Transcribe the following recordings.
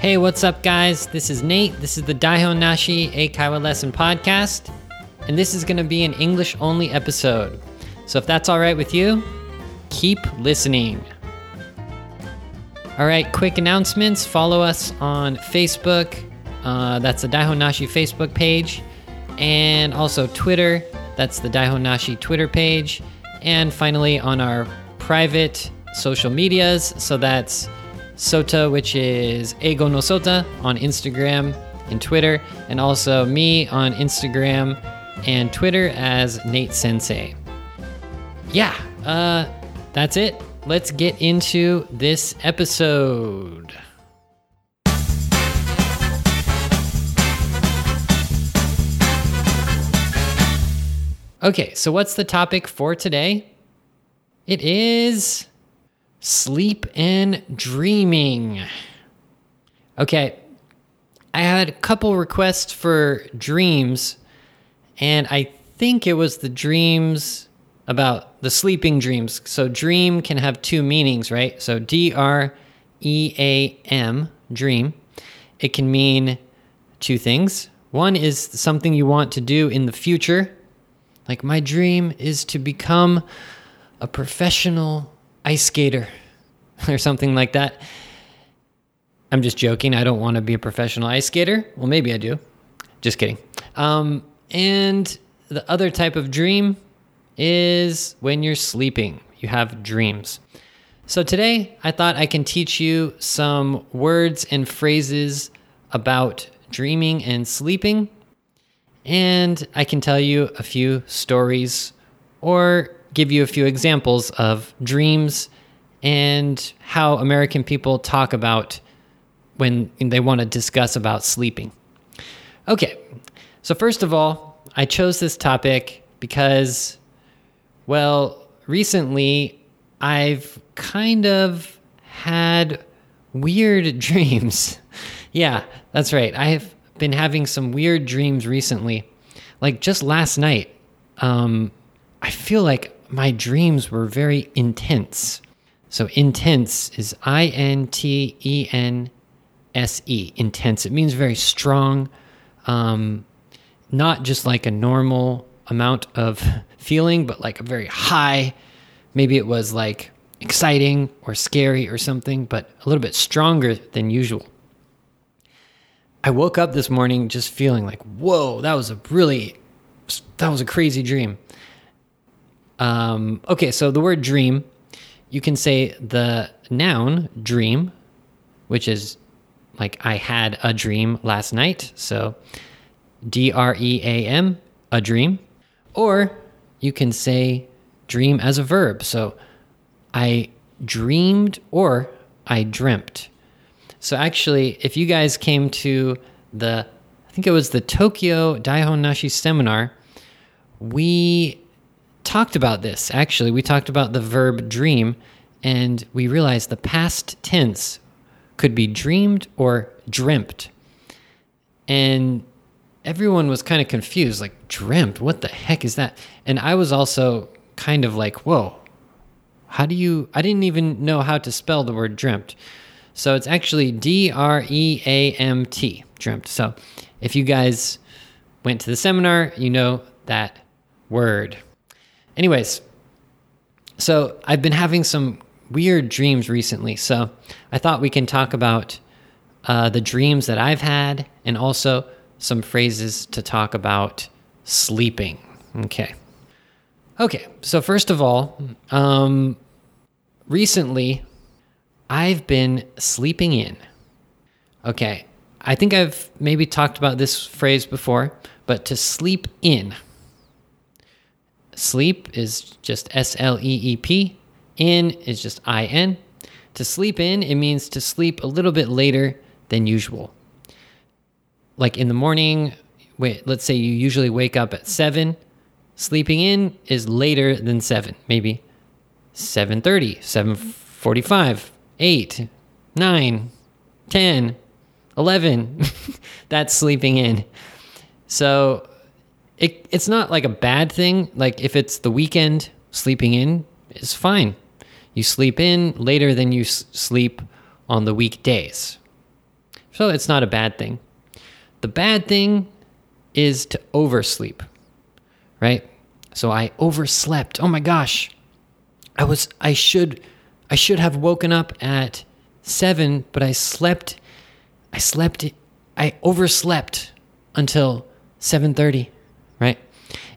Hey, what's up, guys? This is Nate. This is the Daihon Nashi Eikaiwa Lesson Podcast, and this is going to be an English only episode. So if that's all right with you, keep listening. All right, quick announcements. Follow us on Facebook. Uh, that's the Daihon Nashi Facebook page, and also Twitter. That's the Daihon Nashi Twitter page, and finally on our private social medias. So that's Sota, which is Eigo no Sota on Instagram and Twitter, and also me on Instagram and Twitter as Nate Sensei. Yeah, uh, that's it. Let's get into this episode. Okay, so what's the topic for today? It is sleep and dreaming. Okay, I had a couple requests for dreams, and I think it was the dreams about the sleeping dreams. So, dream can have two meanings, right? So, D R E A M, dream. It can mean two things. One is something you want to do in the future. Like, my dream is to become a professional ice skater or something like that. I'm just joking. I don't want to be a professional ice skater. Well, maybe I do. Just kidding. Um, and the other type of dream is when you're sleeping, you have dreams. So today, I thought I can teach you some words and phrases about dreaming and sleeping. And I can tell you a few stories or give you a few examples of dreams and how American people talk about when they want to discuss about sleeping. Okay, so first of all, I chose this topic because, well, recently I've kind of had weird dreams. yeah, that's right. I have been having some weird dreams recently. Like just last night, um, I feel like my dreams were very intense. So intense is I N T E N S E, intense. It means very strong, um, not just like a normal amount of feeling, but like a very high. Maybe it was like exciting or scary or something, but a little bit stronger than usual. I woke up this morning just feeling like, whoa, that was a really, that was a crazy dream. Um, okay, so the word dream, you can say the noun dream, which is like I had a dream last night. So D R E A M, a dream. Or you can say dream as a verb. So I dreamed or I dreamt. So actually, if you guys came to the, I think it was the Tokyo Daihon Nashi seminar, we talked about this. Actually, we talked about the verb dream, and we realized the past tense could be dreamed or dreamt. And everyone was kind of confused like, dreamt? What the heck is that? And I was also kind of like, whoa, how do you? I didn't even know how to spell the word dreamt. So it's actually D R E A M T, dreamt. So if you guys went to the seminar, you know that word. Anyways, so I've been having some weird dreams recently. So I thought we can talk about uh, the dreams that I've had and also some phrases to talk about sleeping. Okay. Okay. So, first of all, um, recently I've been sleeping in. Okay. I think I've maybe talked about this phrase before, but to sleep in. Sleep is just S L E E P. In is just I N. To sleep in, it means to sleep a little bit later than usual like in the morning, wait, let's say you usually wake up at 7, sleeping in is later than 7, maybe 7:30, 7:45, 8, 9, 10, 11. That's sleeping in. So it, it's not like a bad thing. Like if it's the weekend, sleeping in is fine. You sleep in later than you s- sleep on the weekdays. So it's not a bad thing. The bad thing is to oversleep, right? So I overslept. Oh my gosh. I was I should I should have woken up at 7, but I slept I slept I overslept until 7:30, right?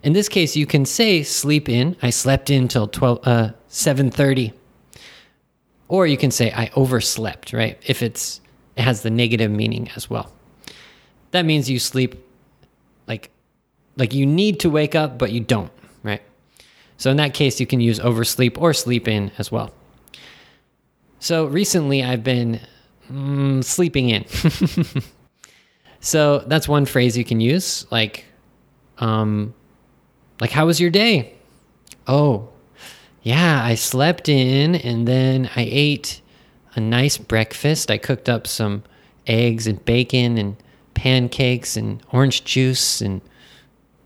In this case, you can say sleep in. I slept in till 12 uh 7:30. Or you can say I overslept, right? If it's it has the negative meaning as well. That means you sleep like like you need to wake up but you don't, right? So in that case you can use oversleep or sleep in as well. So recently I've been mm, sleeping in. so that's one phrase you can use like um like how was your day? Oh, yeah, I slept in and then I ate a nice breakfast. I cooked up some eggs and bacon and pancakes and orange juice and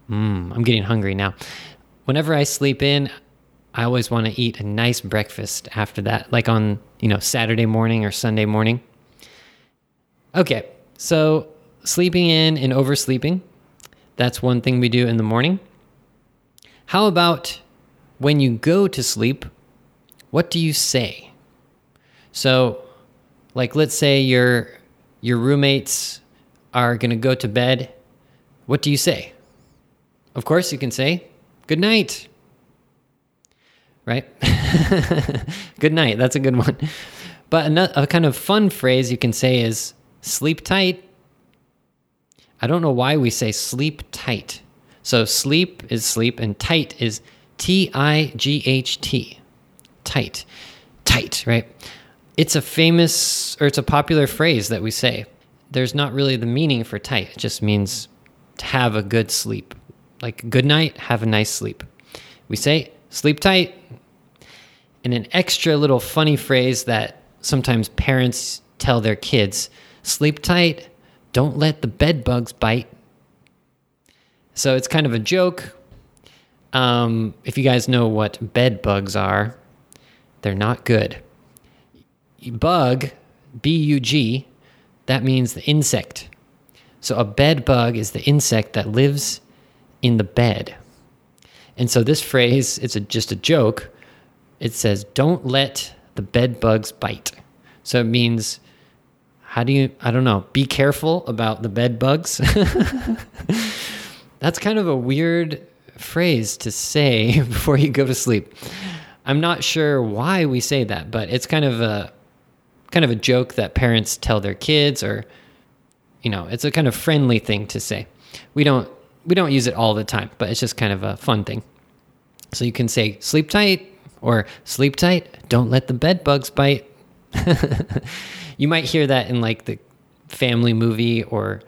mm, I'm getting hungry now. Whenever I sleep in, I always want to eat a nice breakfast after that, like on, you know, Saturday morning or Sunday morning. Okay, so sleeping in and oversleeping, that's one thing we do in the morning. How about when you go to sleep, what do you say? So, like let's say your your roommates are going to go to bed, what do you say? Of course, you can say, Good night. Right? good night. That's a good one. But a kind of fun phrase you can say is sleep tight. I don't know why we say sleep tight. So sleep is sleep and tight is T I G H T. Tight. Tight, right? It's a famous or it's a popular phrase that we say there's not really the meaning for tight. It just means to have a good sleep. Like good night, have a nice sleep. We say sleep tight. And an extra little funny phrase that sometimes parents tell their kids sleep tight, don't let the bed bugs bite. So it's kind of a joke. Um, if you guys know what bed bugs are, they're not good. Bug, B U G, that means the insect. So a bed bug is the insect that lives in the bed. And so this phrase, it's a, just a joke. It says, don't let the bed bugs bite. So it means, how do you, I don't know, be careful about the bed bugs. That's kind of a weird phrase to say before you go to sleep. I'm not sure why we say that, but it's kind of a kind of a joke that parents tell their kids or you know it's a kind of friendly thing to say we don't we don't use it all the time but it's just kind of a fun thing so you can say sleep tight or sleep tight don't let the bed bugs bite you might hear that in like the family movie or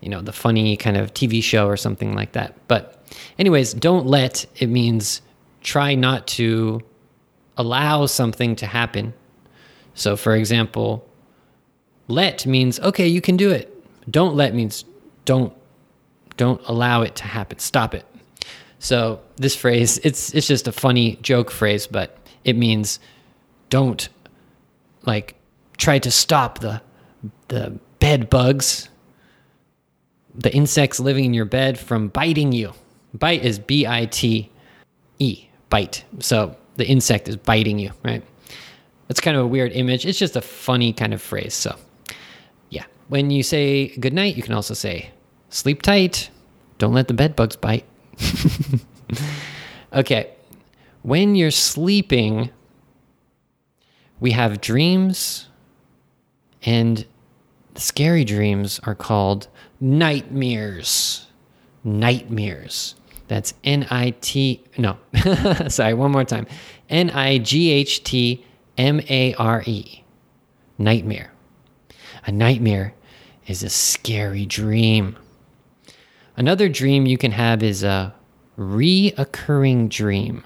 you know the funny kind of tv show or something like that but anyways don't let it means try not to allow something to happen so, for example, let means okay, you can do it. Don't let means don't don't allow it to happen. Stop it. So, this phrase it's it's just a funny joke phrase, but it means don't like try to stop the the bed bugs, the insects living in your bed from biting you. Bite is B I T E, bite. So, the insect is biting you, right? It's kind of a weird image. It's just a funny kind of phrase. So, yeah. When you say good night, you can also say sleep tight. Don't let the bed bugs bite. okay. When you're sleeping, we have dreams, and scary dreams are called nightmares. Nightmares. That's N I T, no, sorry, one more time. N I G H T M A R E. Nightmare. A nightmare is a scary dream. Another dream you can have is a reoccurring dream.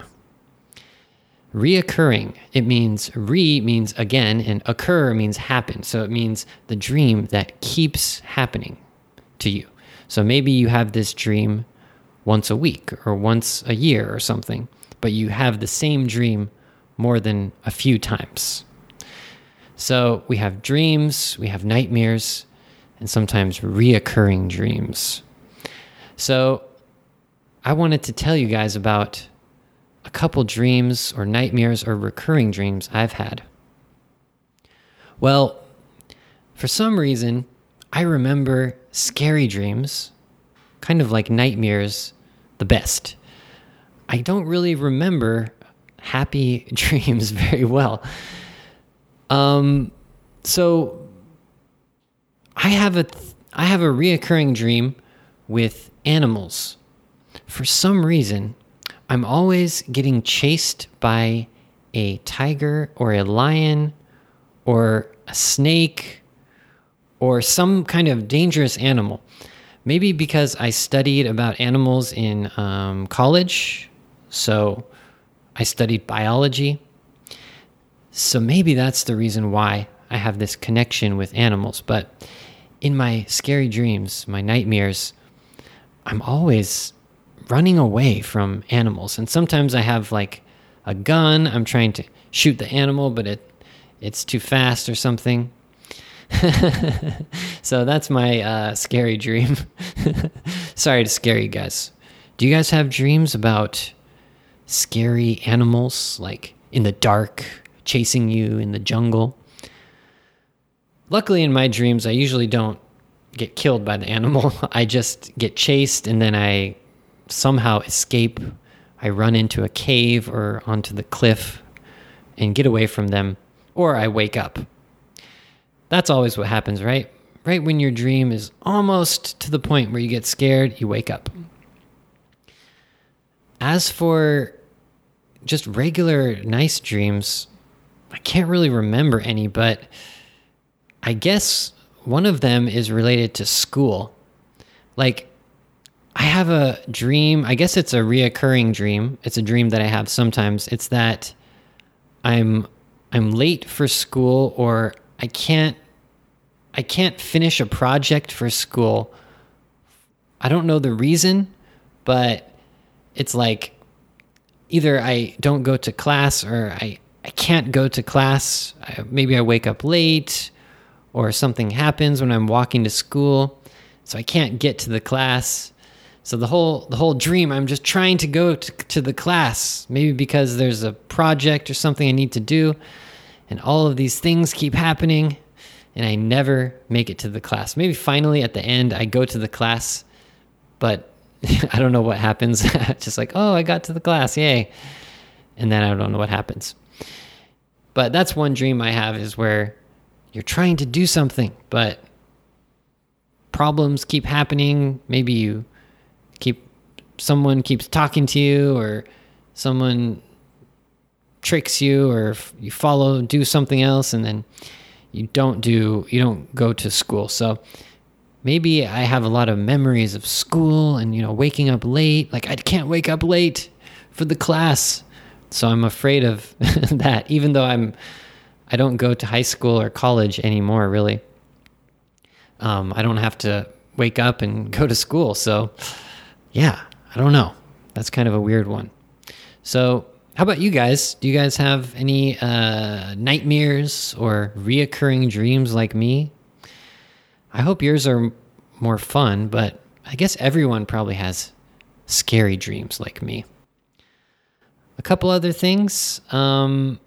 Reoccurring, it means re means again, and occur means happen. So it means the dream that keeps happening to you. So maybe you have this dream once a week or once a year or something, but you have the same dream more than a few times. So we have dreams, we have nightmares. and sometimes reoccurring dreams. So, I wanted to tell you guys about a couple dreams or nightmares or recurring dreams I've had. Well, for some reason, I remember scary dreams, kind of like nightmares, the best. I don't really remember happy dreams very well. Um, so I have a I have a reoccurring dream with animals. For some reason, I'm always getting chased by a tiger or a lion or a snake or some kind of dangerous animal. Maybe because I studied about animals in um, college, so I studied biology. So maybe that's the reason why I have this connection with animals. But in my scary dreams, my nightmares, I'm always running away from animals. And sometimes I have like a gun, I'm trying to shoot the animal, but it it's too fast or something. so that's my uh, scary dream. Sorry to scare you guys. Do you guys have dreams about scary animals, like in the dark, chasing you in the jungle? Luckily, in my dreams, I usually don't get killed by the animal. I just get chased and then I somehow escape. I run into a cave or onto the cliff and get away from them, or I wake up. That's always what happens, right? Right when your dream is almost to the point where you get scared, you wake up. As for just regular nice dreams, I can't really remember any, but I guess one of them is related to school. Like, I have a dream. I guess it's a reoccurring dream. It's a dream that I have sometimes. It's that I'm I'm late for school or I can't I can't finish a project for school. I don't know the reason, but it's like either I don't go to class or I I can't go to class. I, maybe I wake up late or something happens when I'm walking to school, so I can't get to the class. So the whole the whole dream, I'm just trying to go to, to the class, maybe because there's a project or something I need to do, and all of these things keep happening, and I never make it to the class. Maybe finally at the end I go to the class, but I don't know what happens. just like, oh, I got to the class, yay! And then I don't know what happens. But that's one dream I have is where you're trying to do something, but problems keep happening. Maybe you someone keeps talking to you or someone tricks you or you follow do something else and then you don't do you don't go to school. So maybe I have a lot of memories of school and you know waking up late. Like I can't wake up late for the class. So I'm afraid of that even though I'm I don't go to high school or college anymore, really. Um, I don't have to wake up and go to school. So, yeah, I don't know. That's kind of a weird one. So, how about you guys? Do you guys have any uh, nightmares or reoccurring dreams like me? I hope yours are more fun, but I guess everyone probably has scary dreams like me. A couple other things. Um,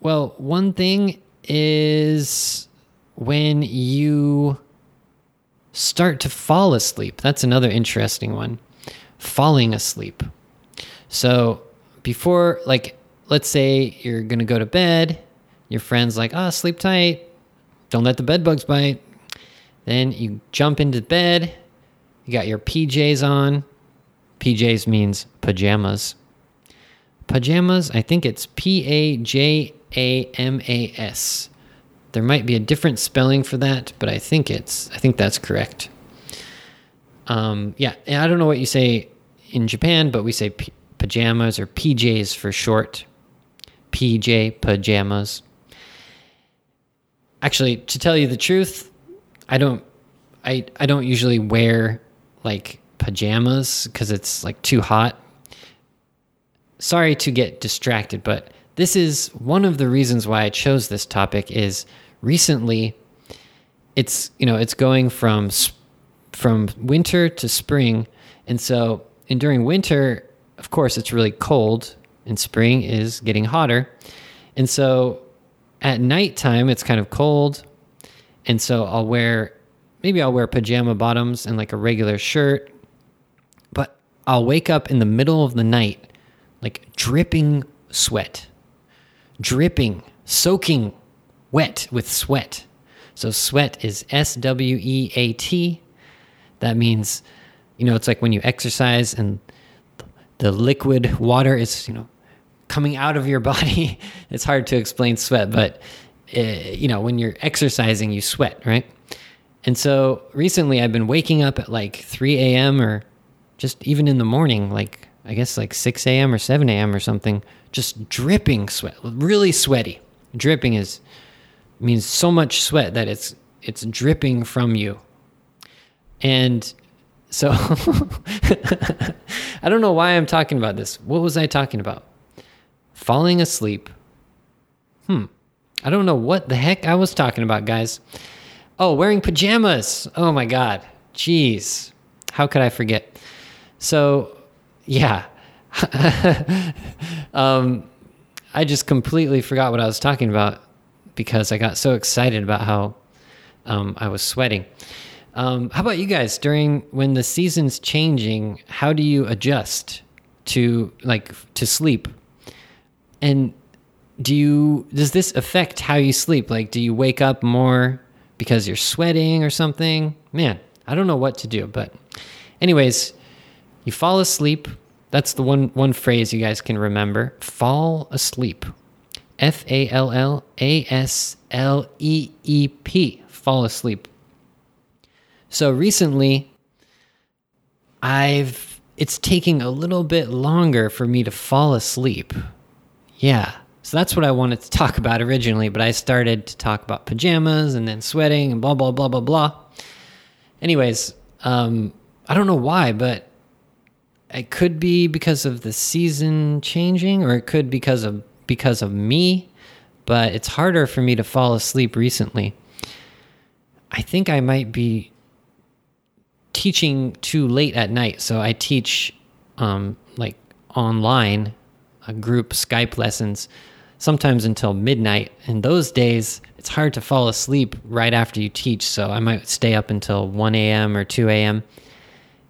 well, one thing is when you start to fall asleep. That's another interesting one. Falling asleep. So, before, like, let's say you're to go to bed, your friend's like, ah, oh, sleep tight. Don't let the bed bugs bite. Then you jump into bed, you got your PJs on. PJs means pajamas. Pajamas, I think it's P A J a M A S. There might be a different spelling for that, but I think it's I think that's correct. Um, yeah, and I don't know what you say in Japan, but we say p- pajamas or PJs for short. PJ pajamas. Actually, to tell you the truth, I don't I I don't usually wear like pajamas cuz it's like too hot. Sorry to get distracted, but this is one of the reasons why I chose this topic is recently it's you know it's going from from winter to spring, and so and during winter, of course, it's really cold, and spring is getting hotter, and so at nighttime it's kind of cold, and so I'll wear maybe I'll wear pajama bottoms and like a regular shirt, but I'll wake up in the middle of the night like dripping sweat, dripping, soaking wet with sweat. So sweat is S W E A T. That means, you know, it's like when you exercise and the liquid water is, you know, coming out of your body. it's hard to explain sweat, but, uh, you know, when you're exercising, you sweat, right? And so recently I've been waking up at like 3 a.m. or just even in the morning, like I guess like 6 a.m. or 7 a.m. or something, just dripping sweat, really sweaty. Dripping is means so much sweat that it's it's dripping from you. And so I don't know why I'm talking about this. What was I talking about? Falling asleep. Hmm. I don't know what the heck I was talking about, guys. Oh, wearing pajamas. Oh my god. Jeez. How could I forget? So, yeah. um I just completely forgot what I was talking about because I got so excited about how um, I was sweating. Um, how about you guys during when the season's changing? How do you adjust to like to sleep? And do you does this affect how you sleep? Like, do you wake up more because you're sweating or something? Man, I don't know what to do. But, anyways, you fall asleep. That's the one one phrase you guys can remember. Fall asleep. F A L L A S L E E P, fall asleep. So recently, I've it's taking a little bit longer for me to fall asleep. Yeah. So that's what I wanted to talk about originally, but I started to talk about pajamas and then sweating and blah blah blah blah blah. Anyways, um, I don't know why, but it could be because of the season changing, or it could because of because of me, but it's harder for me to fall asleep recently. I think I might be teaching too late at night. So I teach um, like online, a group Skype lessons, sometimes until midnight. And those days, it's hard to fall asleep right after you teach. So I might stay up until 1 a.m. or 2 a.m.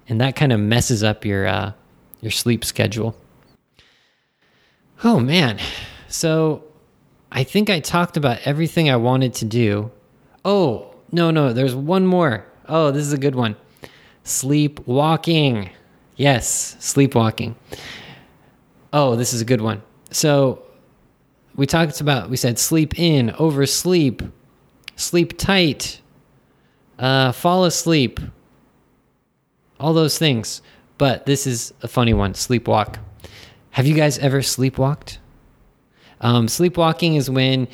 And that kind of messes up your uh, your sleep schedule. Oh man. So I think I talked about everything I wanted to do. Oh, no, no, there's one more. Oh, this is a good one. Sleepwalking. Yes, sleepwalking. Oh, this is a good one. So we talked about, we said sleep in, oversleep, sleep tight, uh, fall asleep, all those things. But this is a funny one sleepwalk. Have you guys ever sleepwalked? Um, sleepwalking is when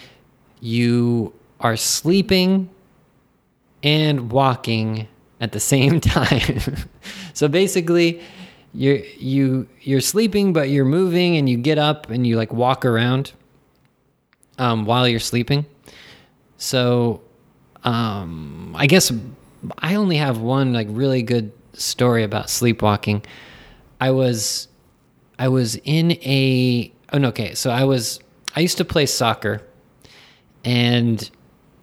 you are sleeping and walking at the same time. so basically, you're you you're sleeping, but you're moving, and you get up and you like walk around um, while you're sleeping. So um, I guess I only have one like really good story about sleepwalking. I was I was in a oh no, okay, so I was I used to play soccer and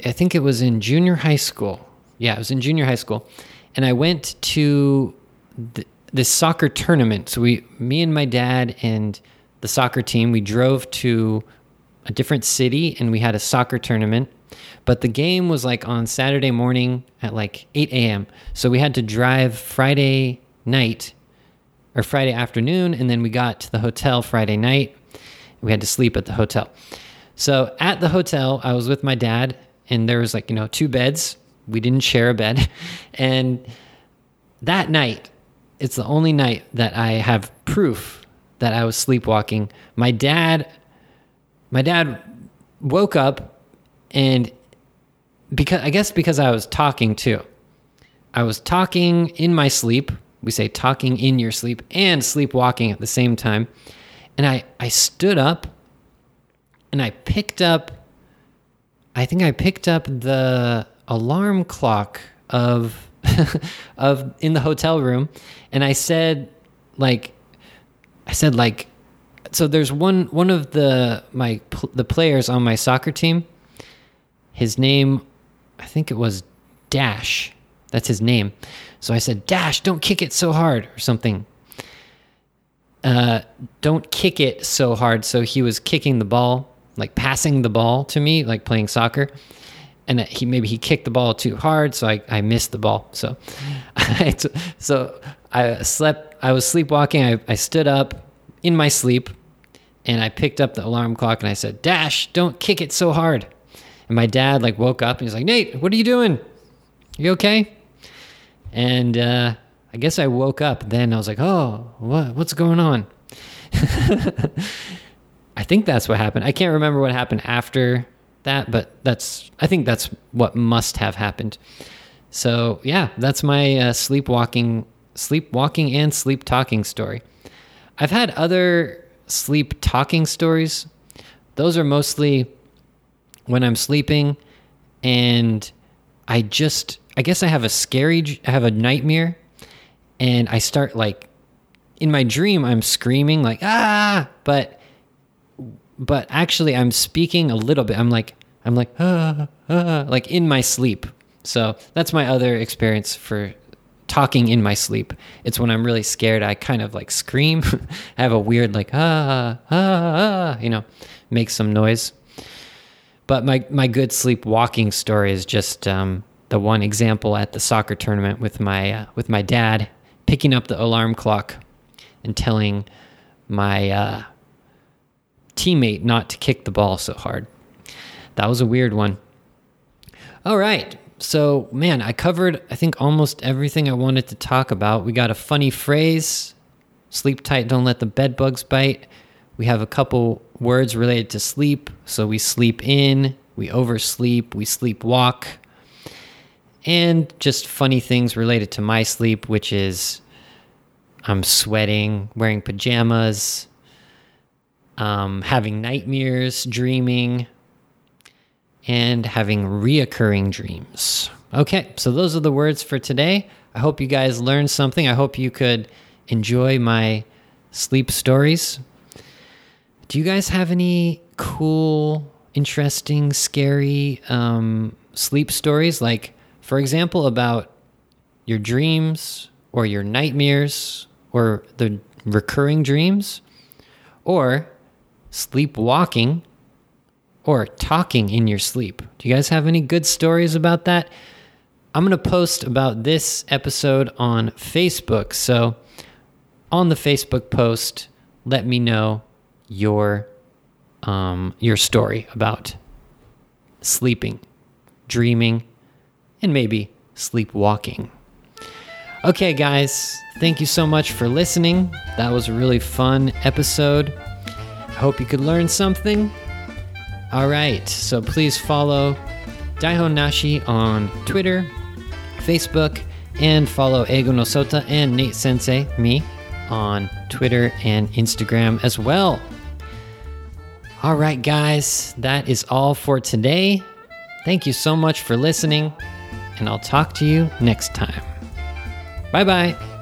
I think it was in junior high school. Yeah, it was in junior high school. And I went to this soccer tournament. So we me and my dad and the soccer team, we drove to a different city and we had a soccer tournament. But the game was like on Saturday morning at like 8 a.m. So we had to drive Friday night or Friday afternoon, and then we got to the hotel Friday night. We had to sleep at the hotel. So at the hotel, I was with my dad, and there was like, you know, two beds. We didn't share a bed. And that night, it's the only night that I have proof that I was sleepwalking. My dad, my dad woke up and because I guess because I was talking too. I was talking in my sleep we say talking in your sleep and sleepwalking at the same time. And I, I stood up and I picked up, I think I picked up the alarm clock of of in the hotel room and I said like I said like so there's one one of the my the players on my soccer team his name I think it was Dash. That's his name. So I said Dash don't kick it so hard or something. Uh, don't kick it so hard. So he was kicking the ball like passing the ball to me like playing soccer and he maybe he kicked the ball too hard, so I, I missed the ball. So, I, so I slept. I was sleepwalking. I, I stood up in my sleep, and I picked up the alarm clock and I said, "Dash, don't kick it so hard." And my dad like woke up and he's like, "Nate, what are you doing? You okay?" And uh, I guess I woke up. Then I was like, "Oh, what what's going on?" I think that's what happened. I can't remember what happened after that, but that's I think that's what must have happened. So yeah, that's my uh, sleepwalking, sleepwalking and sleep talking story. I've had other sleep talking stories. Those are mostly when I'm sleeping and I just I guess I have a scary I have a nightmare and I start like in my dream I'm screaming like ah but but actually I'm speaking a little bit. I'm like I'm like ah, ah, like in my sleep. So that's my other experience for talking in my sleep. It's when I'm really scared. I kind of like scream. I have a weird like ah ah ah, you know, make some noise. But my my good sleep walking story is just um, the one example at the soccer tournament with my uh, with my dad picking up the alarm clock and telling my uh, teammate not to kick the ball so hard. That was a weird one. All right. So, man, I covered, I think, almost everything I wanted to talk about. We got a funny phrase sleep tight, don't let the bed bugs bite. We have a couple words related to sleep. So, we sleep in, we oversleep, we sleepwalk. And just funny things related to my sleep, which is I'm sweating, wearing pajamas, um, having nightmares, dreaming, and having reoccurring dreams. Okay, so those are the words for today. I hope you guys learned something. I hope you could enjoy my sleep stories. Do you guys have any cool, interesting, scary um, sleep stories? Like, for example, about your dreams or your nightmares or the recurring dreams? Or sleepwalking, or talking in your sleep. Do you guys have any good stories about that? I'm going to post about this episode on Facebook. So, on the Facebook post, let me know your um, your story about sleeping, dreaming, and maybe sleepwalking. Okay, guys, thank you so much for listening. That was a really fun episode. Hope you could learn something. All right, so please follow Daihon Nashi on Twitter, Facebook, and follow Eigo no Sota and Nate Sensei, me, on Twitter and Instagram as well. All right, guys, that is all for today. Thank you so much for listening, and I'll talk to you next time. Bye bye.